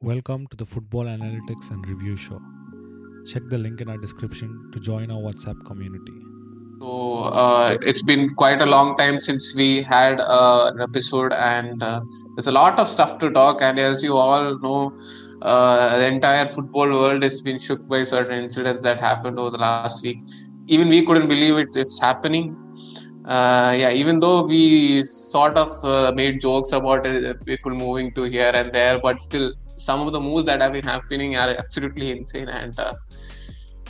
Welcome to the Football Analytics and Review Show. Check the link in our description to join our WhatsApp community. So uh, it's been quite a long time since we had uh, an episode, and uh, there's a lot of stuff to talk. And as you all know, uh, the entire football world has been shook by certain incidents that happened over the last week. Even we couldn't believe it; it's happening. Uh, yeah, even though we sort of uh, made jokes about it, people moving to here and there, but still, some of the moves that have been happening are absolutely insane. And uh,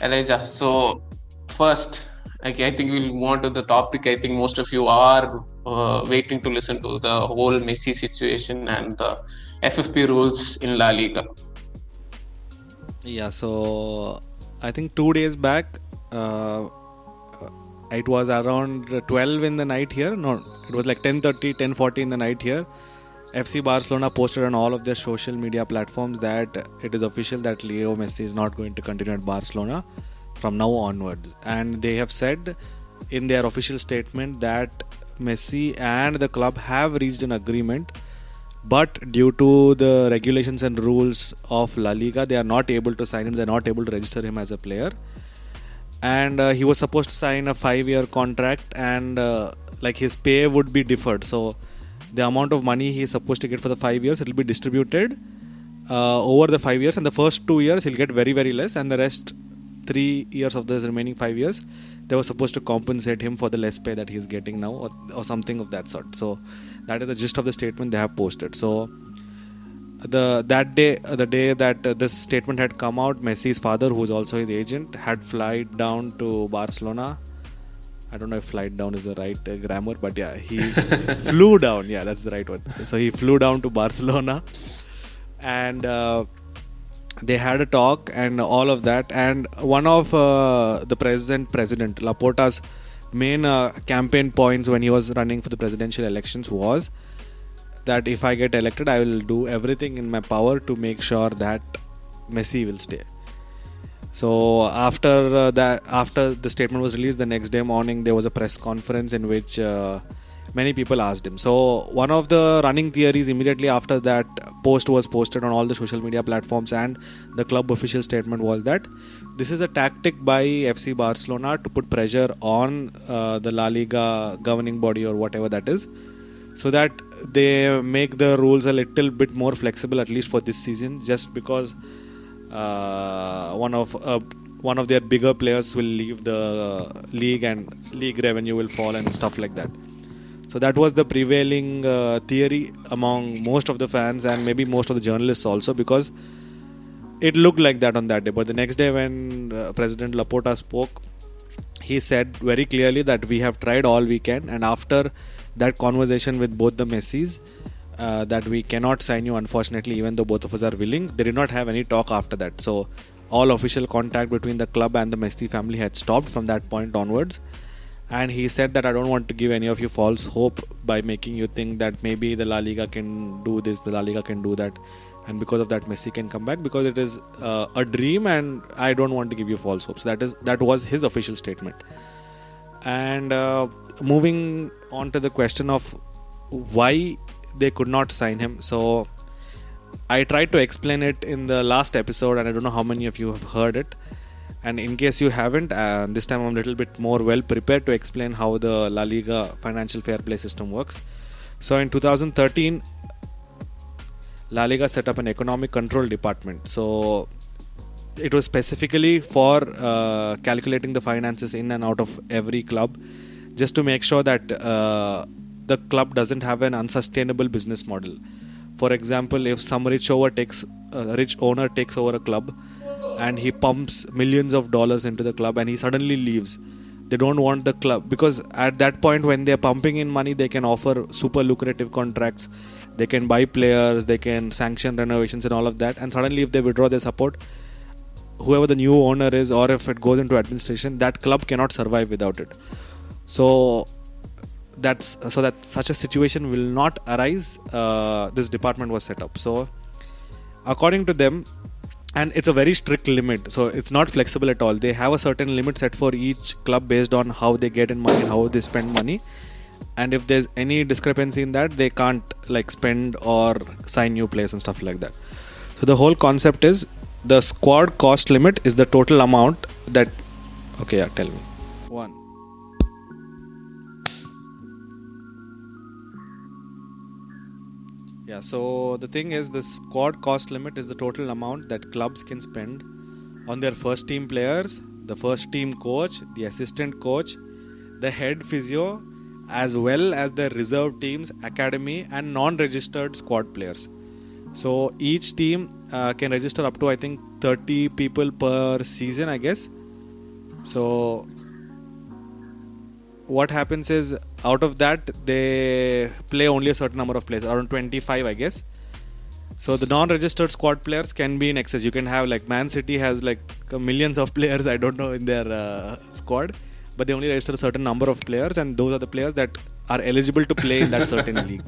Elijah, so first, okay, I think we'll move on to the topic. I think most of you are uh, waiting to listen to the whole Messi situation and the FFP rules in La Liga. Yeah, so I think two days back, uh, it was around 12 in the night here. No, it was like 10:30, 10:40 in the night here. FC Barcelona posted on all of their social media platforms that it is official that Leo Messi is not going to continue at Barcelona from now onwards. And they have said in their official statement that Messi and the club have reached an agreement, but due to the regulations and rules of La Liga, they are not able to sign him, they're not able to register him as a player. And uh, he was supposed to sign a five year contract, and uh, like his pay would be deferred. So the amount of money he is supposed to get for the five years it will be distributed uh, over the five years and the first two years he'll get very very less and the rest three years of the remaining five years they were supposed to compensate him for the less pay that he's getting now or, or something of that sort. So that is the gist of the statement they have posted. So the that day the day that uh, this statement had come out messi's father who is also his agent had flight down to barcelona I don't know if flight down is the right uh, grammar, but yeah, he flew down. Yeah, that's the right one. So he flew down to Barcelona, and uh, they had a talk and all of that. And one of uh, the present president Laporta's main uh, campaign points when he was running for the presidential elections was that if I get elected, I will do everything in my power to make sure that Messi will stay. So after uh, that, after the statement was released, the next day morning there was a press conference in which uh, many people asked him. So one of the running theories immediately after that post was posted on all the social media platforms, and the club official statement was that this is a tactic by FC Barcelona to put pressure on uh, the La Liga governing body or whatever that is. So that they make the rules a little bit more flexible, at least for this season, just because one of uh, one of their bigger players will leave the league and league revenue will fall and stuff like that. So that was the prevailing uh, theory among most of the fans and maybe most of the journalists also because it looked like that on that day. But the next day, when uh, President Laporta spoke, he said very clearly that we have tried all we can, and after that conversation with both the Messis, uh, that we cannot sign you unfortunately even though both of us are willing. They did not have any talk after that. So all official contact between the club and the Messi family had stopped from that point onwards. And he said that I don't want to give any of you false hope by making you think that maybe the La Liga can do this the La Liga can do that. And because of that Messi can come back. Because it is uh, a dream and I don't want to give you false hopes. That is that was his official statement. And uh, moving on to the question of why they could not sign him. So I tried to explain it in the last episode, and I don't know how many of you have heard it. And in case you haven't, uh, this time I'm a little bit more well prepared to explain how the La Liga financial fair play system works. So in 2013, La Liga set up an economic control department. So it was specifically for uh, calculating the finances in and out of every club, just to make sure that uh, the club doesn't have an unsustainable business model. For example, if some rich over takes a rich owner takes over a club and he pumps millions of dollars into the club and he suddenly leaves, they don't want the club because at that point when they're pumping in money, they can offer super lucrative contracts, they can buy players, they can sanction renovations and all of that. And suddenly, if they withdraw their support, whoever the new owner is, or if it goes into administration, that club cannot survive without it. So that's so that such a situation will not arise uh, this department was set up so according to them and it's a very strict limit so it's not flexible at all they have a certain limit set for each club based on how they get in money and how they spend money and if there's any discrepancy in that they can't like spend or sign new players and stuff like that So the whole concept is the squad cost limit is the total amount that. Okay, yeah, tell me. Yeah, so the thing is, the squad cost limit is the total amount that clubs can spend on their first team players, the first team coach, the assistant coach, the head physio, as well as the reserve teams, academy, and non registered squad players. So each team uh, can register up to, I think, 30 people per season, I guess. So what happens is out of that they play only a certain number of players around 25 i guess. So the non-registered squad players can be in excess. You can have like man city has like millions of players i don't know in their uh, squad but they only register a certain number of players and those are the players that are eligible to play in that certain league.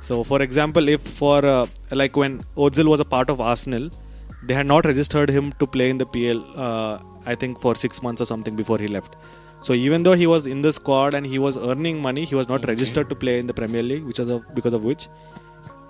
So for example if for uh, like when ozil was a part of arsenal they had not registered him to play in the pl uh, i think for 6 months or something before he left so even though he was in the squad and he was earning money, he was not okay. registered to play in the Premier League, which is of, because of which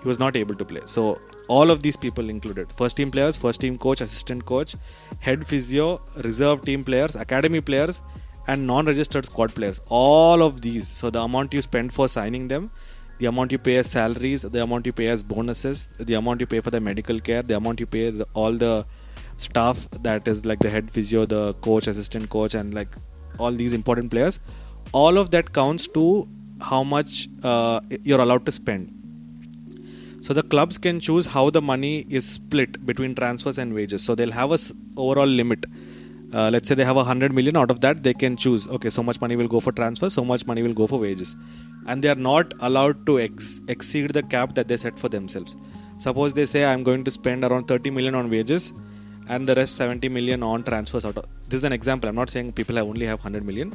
he was not able to play. So all of these people included first team players, first team coach, assistant coach, head physio, reserve team players, academy players, and non-registered squad players. All of these. So the amount you spend for signing them, the amount you pay as salaries, the amount you pay as bonuses, the amount you pay for the medical care, the amount you pay the, all the staff that is like the head physio, the coach, assistant coach, and like all these important players all of that counts to how much uh, you're allowed to spend. So the clubs can choose how the money is split between transfers and wages. So they'll have a s- overall limit. Uh, let's say they have a 100 million out of that they can choose okay so much money will go for transfers so much money will go for wages. And they are not allowed to ex- exceed the cap that they set for themselves. Suppose they say i'm going to spend around 30 million on wages and the rest 70 million on transfers out of this is an example i'm not saying people have only have 100 million.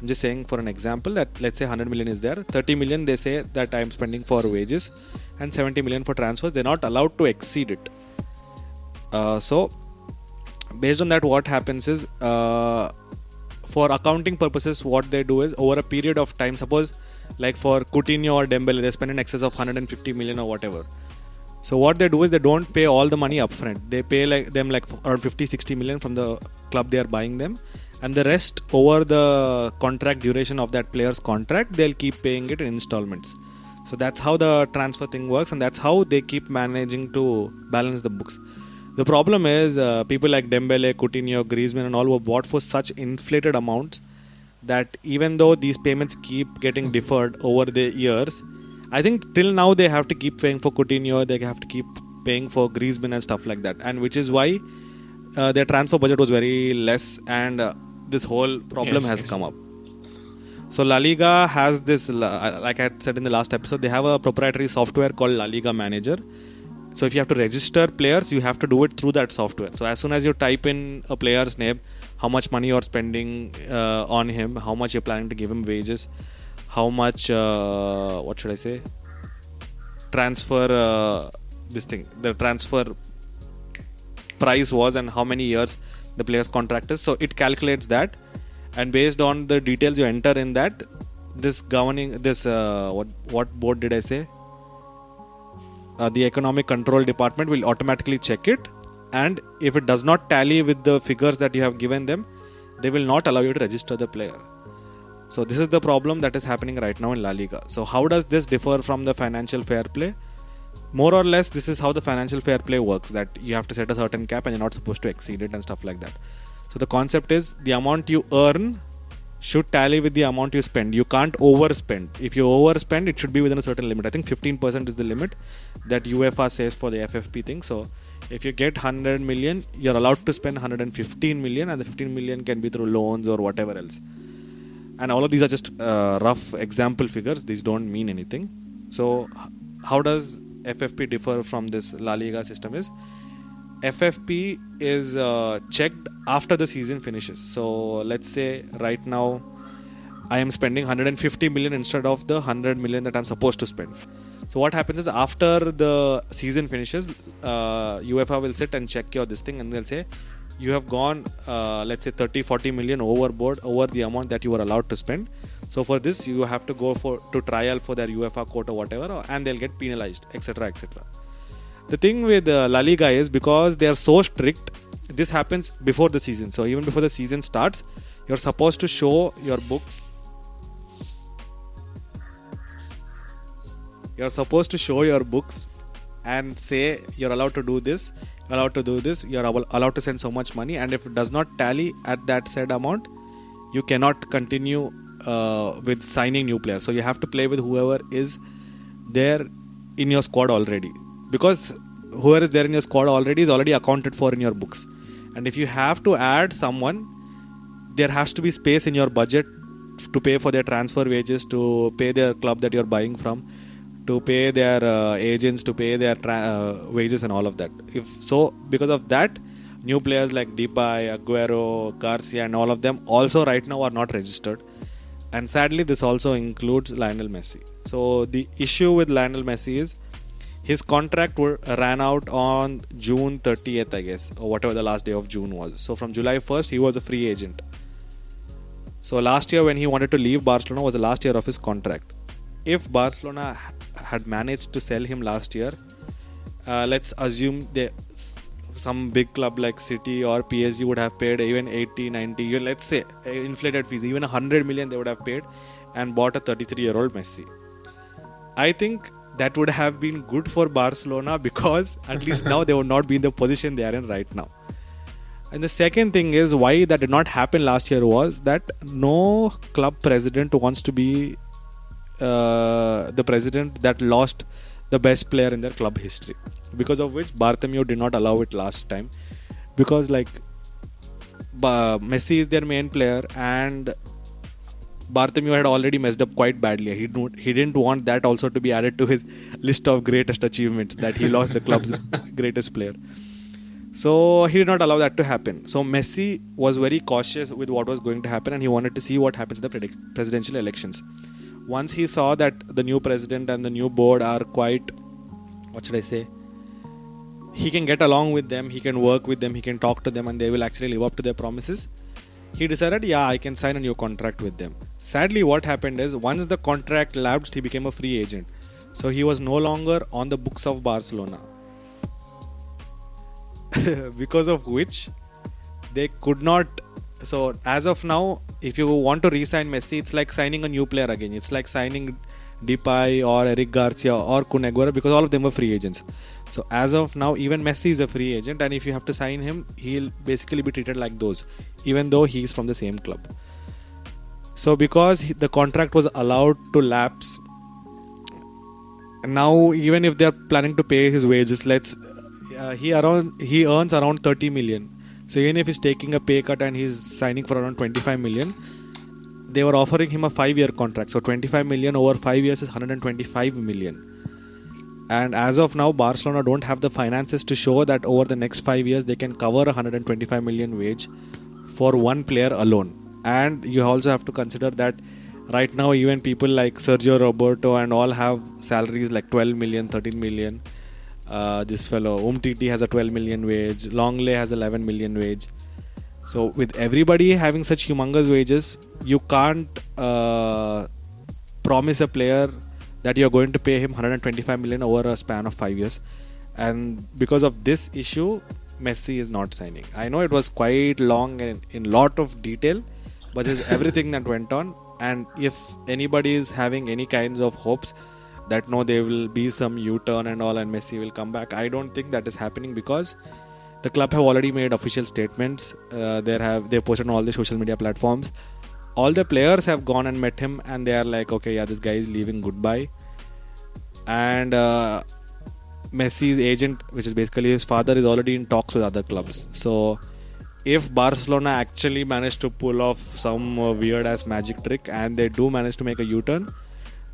I'm just saying for an example that let's say 100 million is there 30 million they say that i'm spending for wages and 70 million for transfers they're not allowed to exceed it. Uh, so based on that what happens is uh, for accounting purposes what they do is over a period of time suppose like for Coutinho or Dembele they spend in excess of 150 million or whatever so what they do is they don't pay all the money upfront. They pay like them like around 50 60 million from the club they are buying them and the rest over the contract duration of that player's contract they'll keep paying it in installments. So that's how the transfer thing works and that's how they keep managing to balance the books. The problem is uh, people like Dembele, Coutinho, Griezmann and all were bought for such inflated amounts that even though these payments keep getting deferred over the years I think till now they have to keep paying for Coutinho, they have to keep paying for Griezmann and stuff like that, and which is why uh, their transfer budget was very less, and uh, this whole problem yes, has yes. come up. So La Liga has this, like I said in the last episode, they have a proprietary software called La Liga Manager. So if you have to register players, you have to do it through that software. So as soon as you type in a player's name, how much money you're spending uh, on him, how much you're planning to give him wages, how much uh, what should I say? Transfer uh, this thing the transfer price was and how many years the player's contract is. So it calculates that and based on the details you enter in that this governing this uh, what what board did I say? Uh, the economic control department will automatically check it and if it does not tally with the figures that you have given them they will not allow you to register the player so this is the problem that is happening right now in La Liga. So how does this differ from the financial fair play? More or less, this is how the financial fair play works. That you have to set a certain cap and you're not supposed to exceed it and stuff like that. So the concept is the amount you earn should tally with the amount you spend. You can't overspend. If you overspend, it should be within a certain limit. I think 15% is the limit that UEFA says for the FFP thing. So if you get 100 million, you're allowed to spend 115 million, and the 15 million can be through loans or whatever else and all of these are just uh, rough example figures. These don't mean anything. So how does ffp differ from this la liga system is ffp is uh, checked after the season finishes. So let's say right now i am spending 150 million instead of the 100 million that i'm supposed to spend. So what happens is after the season finishes uh, will sit and check your this thing and they'll say you have gone uh, let's say 30 40 million overboard over the amount that you were allowed to spend so for this you have to go for to trial for their uefa court or whatever and they'll get penalized etc etc The thing with uh, La Liga is because they are so strict, this happens before the season. So even before the season starts, you're supposed to show your books. You're supposed to show your books and say you're allowed to do this, allowed to do this, you're allowed to send so much money, and if it does not tally at that said amount, you cannot continue uh, with signing new players. So you have to play with whoever is there in your squad already, because whoever is there in your squad already is already accounted for in your books. And if you have to add someone, there has to be space in your budget to pay for their transfer wages, to pay their club that you're buying from, to pay their uh, agents, to pay their tra- uh, wages, and all of that. If so, because of that, new players like Depay, Aguero, Garcia, and all of them also right now are not registered. And sadly, this also includes Lionel Messi. So the issue with Lionel Messi is his contract were, ran out on June 30th, I guess, or whatever the last day of June was. So from July 1st, he was a free agent. So last year, when he wanted to leave Barcelona, was the last year of his contract. If Barcelona had managed to sell him last year, uh, let's assume they, some big club like City or PSG would have paid even 80, 90, even let's say uh, inflated fees, even 100 million they would have paid and bought a 33 year old Messi. I think that would have been good for Barcelona because at least now they would not be in the position they are in right now. And the second thing is why that did not happen last year was that no club president wants to be uh, the president that lost the best player in their club history. Because of which Bartomeu did not allow it last time. Because like Messi is their main player and Bartomeu had already messed up quite badly. He didn't, he didn't want that also to be added to his list of greatest achievements that he lost the club's greatest player. So he did not allow that to happen. So Messi was very cautious with what was going to happen and he wanted to see what happens in the presidential elections. Once he saw that the new president and the new board are quite, what should I say? He can get along with them, he can work with them, he can talk to them, and they will actually live up to their promises. He decided, yeah, I can sign a new contract with them. Sadly, what happened is once the contract lapsed, he became a free agent. So he was no longer on the books of Barcelona. because of which they could not so as of now if you want to re-sign Messi it's like signing a new player again. It's like signing Depay or Eric Garcia or Kun Aguero because all of them were free agents. So as of now even Messi is a free agent and if you have to sign him he'll basically be treated like those even though he's from the same club. So because the contract was allowed to lapse now even if they're planning to pay his wages let's uh, he around he earns around 30 million so even if he's taking a pay cut and he's signing for around 25 million they were offering him a 5 year contract. So 25 million over 5 years is 125 million. And as of now barcelona don't have the finances to show that over the next 5 years they can cover 125 million wage for one player alone. And you also have to consider that right now even people like sergio roberto and all have salaries like 12 million 13 million uh, this fellow umtiti has a 12 million wage Lenglet has 11 million wage. So with everybody having such humongous wages you can't uh, promise a player that you're going to pay him 125 million over a span of 5 years. And because of this issue messi is not signing. I know it was quite long and in lot of detail but there's everything that went on. And if anybody is having any kinds of hopes that no there will be some u-turn and all and messi will come back. I don't think that is happening because the club have already made official statements. Uh, they have they posted on all the social media platforms. All the players have gone and met him and they are like okay yeah this guy is leaving goodbye. And uh, Messi's agent which is basically his father is already in talks with other clubs. So if Barcelona actually manage to pull off some weird ass magic trick and they do manage to make a U-turn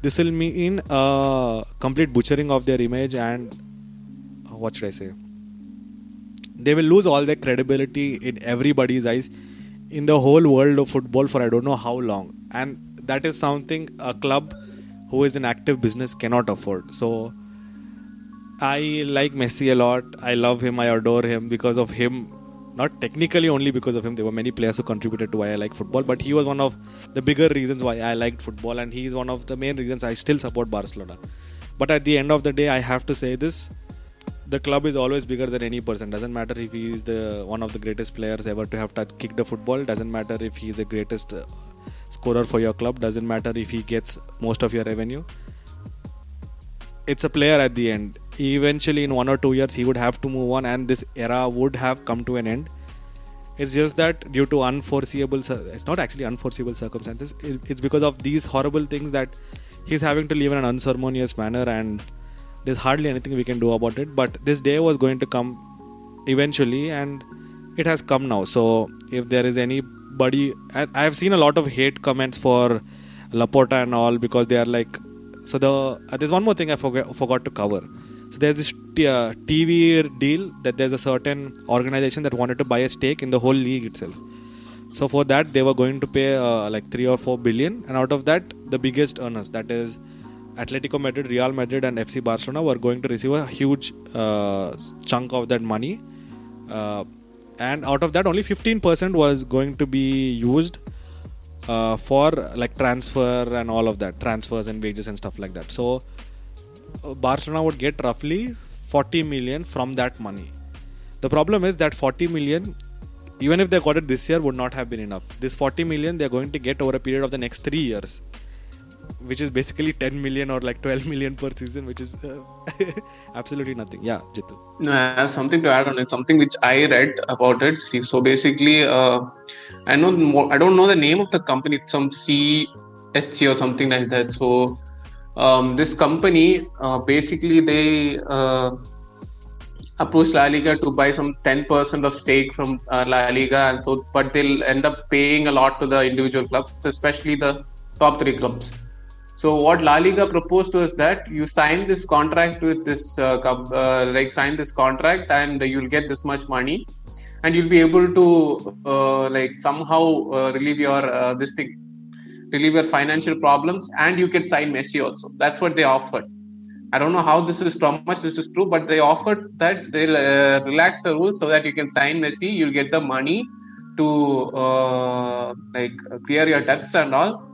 this will mean a complete butchering of their image and uh, what should I say they will lose all their credibility in everybody's eyes in the whole world of football for I don't know how long. And that is something a club who is in active business cannot afford. So I like Messi a lot. I love him. I adore him because of him. Not technically only because of him. There were many players who contributed to why I like football, but he was one of the bigger reasons why I liked football, and he is one of the main reasons I still support Barcelona. But at the end of the day, I have to say this: the club is always bigger than any person. Doesn't matter if he is the one of the greatest players ever to have touched, kicked a football. Doesn't matter if he is the greatest uh, scorer for your club. Doesn't matter if he gets most of your revenue. It's a player at the end. Eventually, in one or two years, he would have to move on, and this era would have come to an end. It's just that due to unforeseeable, it's not actually unforeseeable circumstances. It's because of these horrible things that he's having to live in an unceremonious manner and there's hardly anything we can do about it but this day was going to come eventually and it has come now so if there is anybody i have seen a lot of hate comments for laporta and all because they are like so the uh, there's one more thing i forgot to cover so there's this uh, tv deal that there's a certain organization that wanted to buy a stake in the whole league itself so for that they were going to pay uh, like 3 or 4 billion and out of that the biggest earners that is Atletico Madrid, Real Madrid, and FC Barcelona were going to receive a huge uh, chunk of that money. Uh, and out of that, only 15% was going to be used uh, for like transfer and all of that, transfers and wages and stuff like that. So Barcelona would get roughly 40 million from that money. The problem is that 40 million, even if they got it this year, would not have been enough. This 40 million they're going to get over a period of the next three years which is basically 10 million or like 12 million per season, which is uh, absolutely nothing. Yeah, Jitu. No, I have something to add on it. Something which I read about it, Steve. So basically, uh, I know I don't know the name of the company. It's Some CHC or something like that. So um, this company uh, basically they uh, approached La Liga to buy some 10% of stake from uh, La Liga, and so but they'll end up paying a lot to the individual clubs, especially the top three clubs. So what La Liga proposed was that you sign this contract with this, uh, uh, like sign this contract, and you'll get this much money, and you'll be able to uh, like somehow uh, relieve your uh, this thing, relieve your financial problems, and you can sign Messi also. That's what they offered. I don't know how this is how much this is true, but they offered that they'll uh, relax the rules so that you can sign Messi, you'll get the money to like clear your debts and all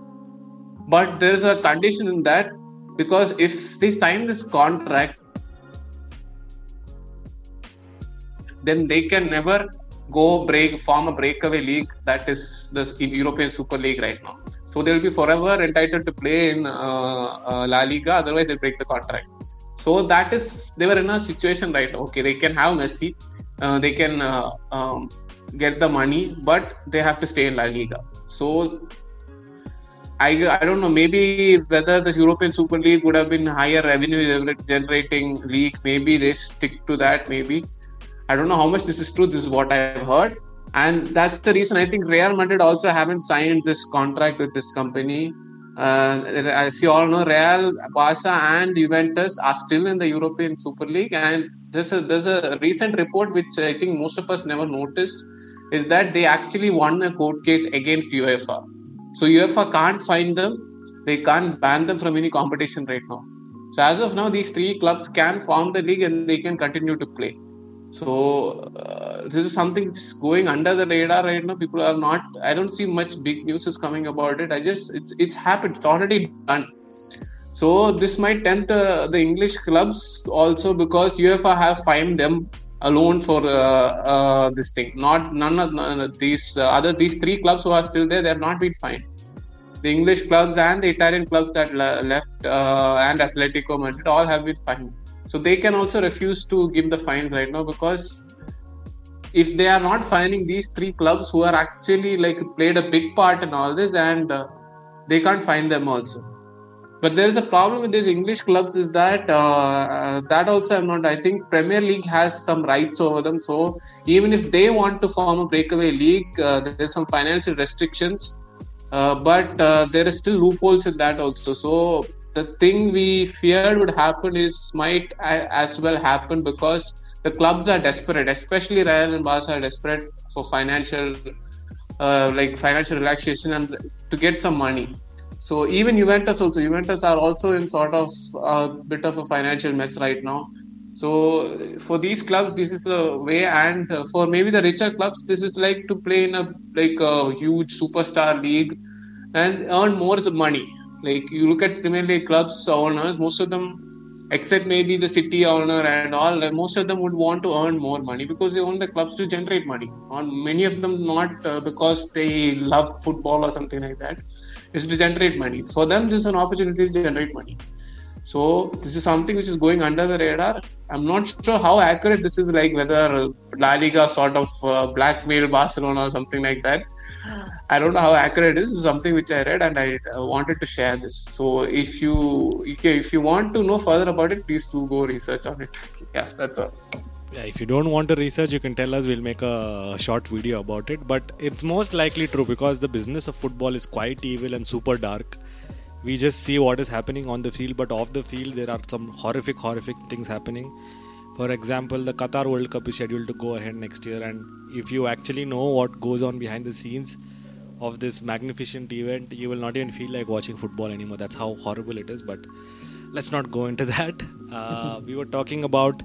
but there is a condition in that because if they sign this contract then they can never go break form a breakaway league that is the European Super League right now. So they'll be forever entitled to play in uh, uh, La Liga. Otherwise, they break the contract. So that is they were in a situation right. Okay, they can have Messi, uh, they can um, get the money, but they have to stay in La Liga. So I, I don't know maybe whether the European Super League would have been higher revenue generating league maybe they stick to that maybe I don't know how much this is true this is what I've heard and that's the reason I think Real Madrid also haven't signed this contract with this company uh, as you all know Real Barca and Juventus are still in the European Super League and there's a, there's a recent report which I think most of us never noticed is that they actually won a court case against UEFA so UEFA can't find them. They can't ban them from any competition right now. So as of now, these three clubs can form the league and they can continue to play. So uh, this is something just going under the radar right now. People are not. I don't see much big news is coming about it. I just it's it's happened. It's already done. So this might tempt uh, the English clubs also because UEFA have fined them alone for uh, uh, this thing. Not none of none of these uh, other these three clubs who are still there. They have not been fined. The English clubs and the Italian clubs that left and Atletico Madrid all have been fined. So they can also refuse to give the fines right now because if they are not fining these three clubs who are actually like played a big part in all this and uh, they can't find them also but there is a problem with these English clubs is that uh, that also I'm not. I think Premier League has some rights over them. So even if they want to form a breakaway league, uh, there's some financial restrictions. Uh, but uh, there is still loopholes in that also. So the thing we feared would happen is might as well happen because the clubs are desperate, especially Real and Barca are desperate for financial, uh, like financial relaxation and to get some money. So even Juventus also, Juventus are also in sort of a bit of a financial mess right now. So for these clubs, this is a way, and for maybe the richer clubs, this is like to play in a like a huge superstar league and earn more money. Like you look at Premier League clubs owners, most of them except maybe the city owner and all, most of them would want to earn more money because they own the clubs to generate money. On many of them, not uh, because they love football or something like that, is to generate money. For them, this is an opportunity to generate money. So this is something which is going under the radar. I'm not sure how accurate this is, like whether La Liga sort of uh, blackmail Barcelona or something like that. I don't know how accurate it is. Is something which I read and I uh, wanted to share this. So if you if you want to know further about it, please do go research on it. Yeah, that's all. Yeah, if you don't want to research, you can tell us. We'll make a short video about it. But it's most likely true because the business of football is quite evil and super dark. We just see what is happening on the field, but off the field, there are some horrific, horrific things happening. For example, the Qatar World Cup is scheduled to go ahead next year, and if you actually know what goes on behind the scenes of this magnificent event, you will not even feel like watching football anymore. That's how horrible it is. But let's not go into that. Uh, we were talking about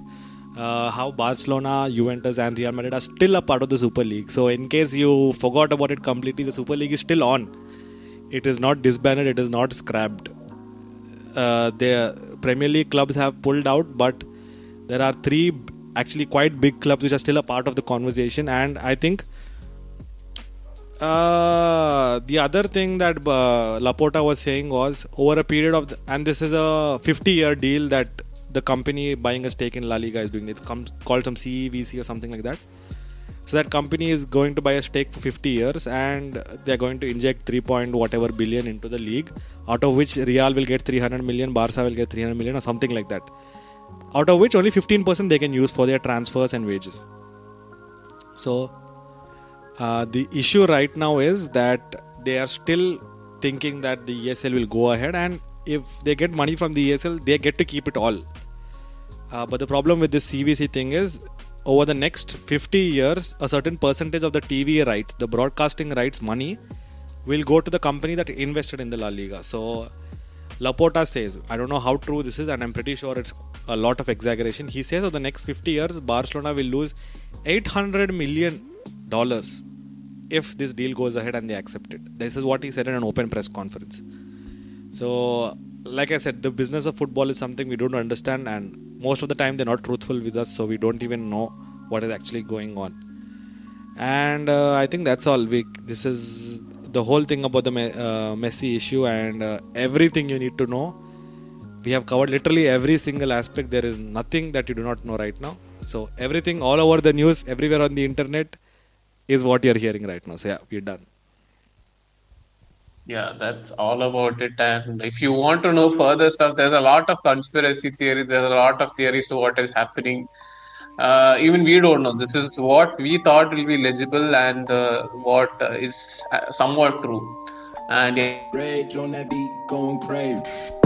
uh, how Barcelona, Juventus, and Real Madrid are still a part of the Super League. So, in case you forgot about it completely, the Super League is still on. It is not disbanded. It is not scrapped. Uh, the Premier League clubs have pulled out, but there are three actually quite big clubs which are still a part of the conversation, and I think uh, the other thing that uh, Laporta was saying was over a period of, the, and this is a 50 year deal that the company buying a stake in La Liga is doing. It's called some CVC or something like that. So that company is going to buy a stake for 50 years and they're going to inject 3 point whatever billion into the league, out of which Real will get 300 million, Barca will get 300 million or something like that. Out of which only 15% they can use for their transfers and wages. So uh, the issue right now is that they are still thinking that the ESL will go ahead, and if they get money from the ESL, they get to keep it all. Uh, but the problem with this CVC thing is, over the next 50 years, a certain percentage of the TV rights, the broadcasting rights money, will go to the company that invested in the La Liga. So, Laporta says, I don't know how true this is, and I'm pretty sure it's a lot of exaggeration. He says over the next 50 years, Barcelona will lose 800 million dollars if this deal goes ahead and they accept it. This is what he said in an open press conference. So, like I said, the business of football is something we don't understand, and most of the time they're not truthful with us, so we don't even know what is actually going on. And uh, I think that's all. We this is the whole thing about the uh, Messi issue and uh, everything you need to know. We have covered literally every single aspect. There is nothing that you do not know right now. So everything all over the news, everywhere on the internet, is what you're hearing right now. So yeah, we're done. Yeah, that's all about it. And if you want to know further stuff, there's a lot of conspiracy theories. There's a lot of theories to what is happening. Uh, even we don't know. This is what we thought will be legible and uh, what uh, is somewhat true. And yeah. Rage on that beat, going crazy.